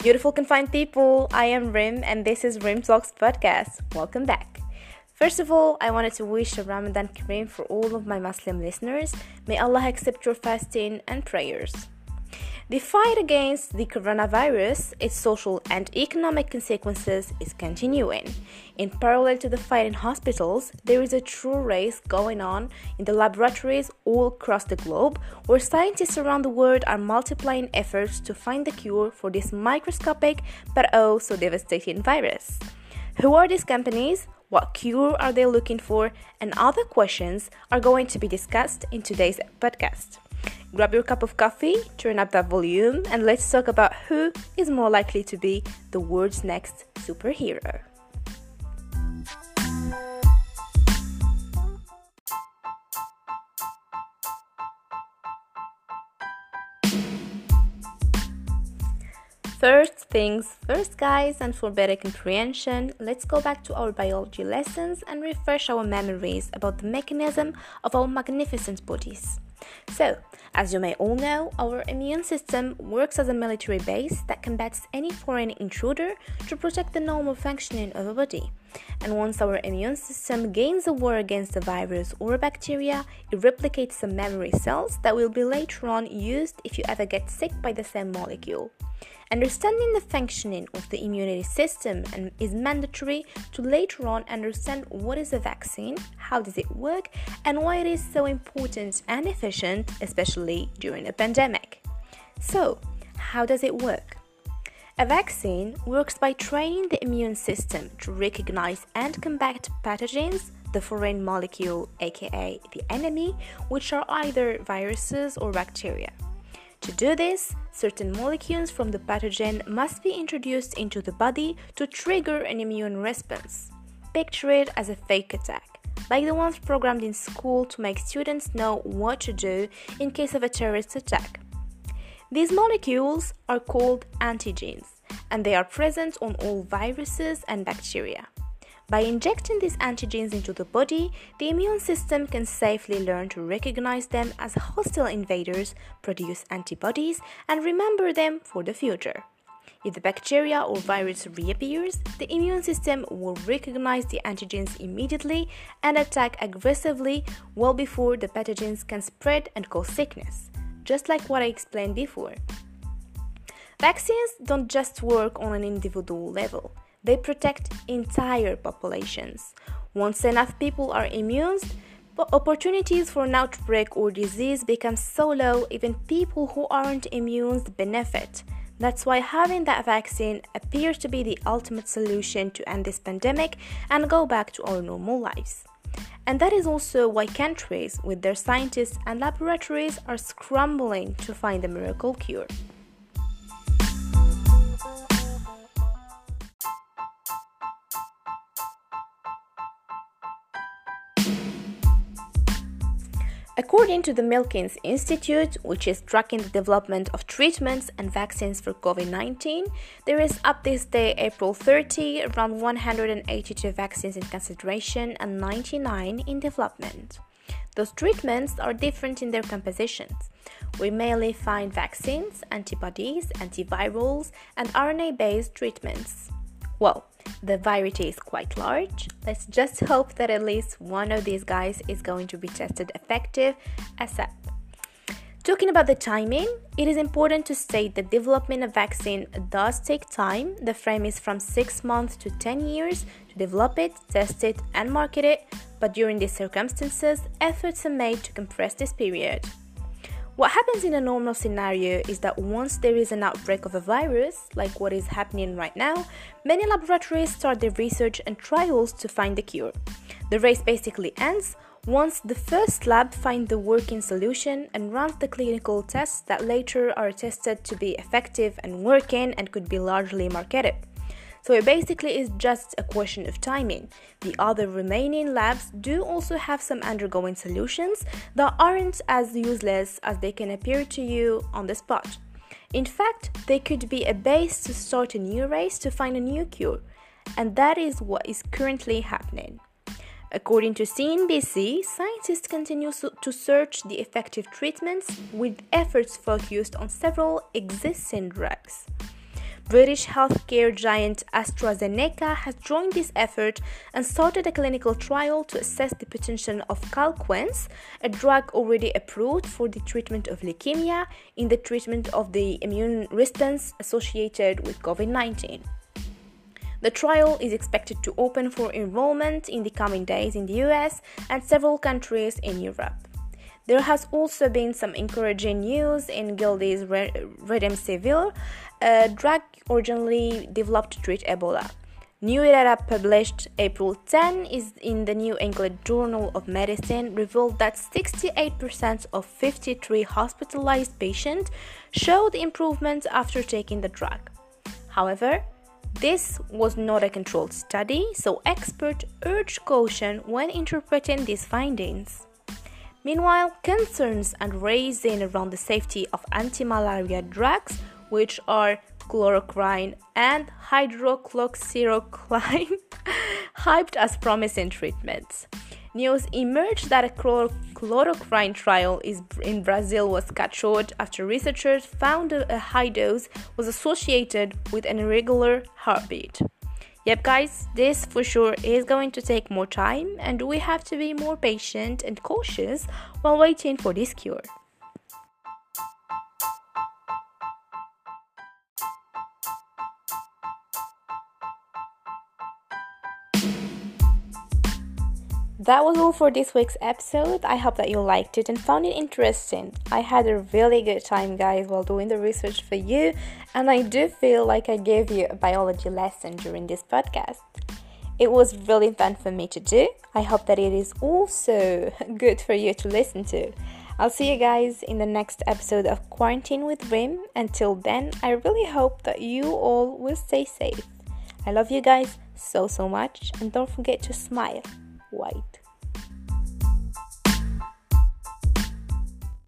Beautiful confined people, I am Rim and this is Rim Talks podcast. Welcome back. First of all, I wanted to wish a Ramadan Kareem for all of my Muslim listeners. May Allah accept your fasting and prayers. The fight against the coronavirus, its social and economic consequences is continuing. In parallel to the fight in hospitals, there is a true race going on in the laboratories all across the globe where scientists around the world are multiplying efforts to find the cure for this microscopic but oh so devastating virus. Who are these companies? What cure are they looking for? And other questions are going to be discussed in today's podcast. Grab your cup of coffee, turn up that volume, and let's talk about who is more likely to be the world's next superhero. First things first, guys, and for better comprehension, let's go back to our biology lessons and refresh our memories about the mechanism of our magnificent bodies. So, as you may all know, our immune system works as a military base that combats any foreign intruder to protect the normal functioning of a body. And once our immune system gains a war against a virus or a bacteria, it replicates some memory cells that will be later on used if you ever get sick by the same molecule. Understanding the functioning of the immunity system is mandatory to later on understand what is a vaccine, how does it work, and why it is so important and efficient, especially during a pandemic. So, how does it work? A vaccine works by training the immune system to recognize and combat pathogens, the foreign molecule, aka the enemy, which are either viruses or bacteria. To do this, certain molecules from the pathogen must be introduced into the body to trigger an immune response. Picture it as a fake attack, like the ones programmed in school to make students know what to do in case of a terrorist attack. These molecules are called antigens, and they are present on all viruses and bacteria. By injecting these antigens into the body, the immune system can safely learn to recognize them as hostile invaders, produce antibodies, and remember them for the future. If the bacteria or virus reappears, the immune system will recognize the antigens immediately and attack aggressively well before the pathogens can spread and cause sickness, just like what I explained before. Vaccines don't just work on an individual level. They protect entire populations. Once enough people are immune, opportunities for an outbreak or disease become so low, even people who aren't immune benefit. That's why having that vaccine appears to be the ultimate solution to end this pandemic and go back to our normal lives. And that is also why countries, with their scientists and laboratories, are scrambling to find a miracle cure. According to the Milken's Institute, which is tracking the development of treatments and vaccines for COVID 19, there is up this day, April 30, around 182 vaccines in consideration and 99 in development. Those treatments are different in their compositions. We mainly find vaccines, antibodies, antivirals, and RNA based treatments. Well, the variety is quite large. Let's just hope that at least one of these guys is going to be tested effective ASAP. Talking about the timing, it is important to state that development of vaccine does take time. The frame is from 6 months to 10 years to develop it, test it, and market it, but during these circumstances, efforts are made to compress this period. What happens in a normal scenario is that once there is an outbreak of a virus, like what is happening right now, many laboratories start their research and trials to find the cure. The race basically ends once the first lab finds the working solution and runs the clinical tests that later are tested to be effective and working and could be largely marketed. So it basically is just a question of timing. The other remaining labs do also have some undergoing solutions that aren't as useless as they can appear to you on the spot. In fact, they could be a base to start a new race to find a new cure, and that is what is currently happening. According to CNBC, scientists continue to search the effective treatments with efforts focused on several existing drugs. British healthcare giant AstraZeneca has joined this effort and started a clinical trial to assess the potential of Calquence, a drug already approved for the treatment of leukemia, in the treatment of the immune response associated with COVID 19. The trial is expected to open for enrollment in the coming days in the US and several countries in Europe. There has also been some encouraging news in Gilead's Remdesivir, a drug originally developed to treat Ebola. New data published April 10 is in the New England Journal of Medicine revealed that 68% of 53 hospitalized patients showed improvement after taking the drug. However, this was not a controlled study, so experts urge caution when interpreting these findings. Meanwhile, concerns are raising around the safety of anti-malaria drugs, which are chloroquine and hydroxychloroquine, hyped as promising treatments. News emerged that a chloroquine trial in Brazil was cut short after researchers found a high dose was associated with an irregular heartbeat. Yep, guys, this for sure is going to take more time, and we have to be more patient and cautious while waiting for this cure. That was all for this week's episode. I hope that you liked it and found it interesting. I had a really good time, guys, while doing the research for you, and I do feel like I gave you a biology lesson during this podcast. It was really fun for me to do. I hope that it is also good for you to listen to. I'll see you guys in the next episode of Quarantine with Rim. Until then, I really hope that you all will stay safe. I love you guys so, so much, and don't forget to smile white.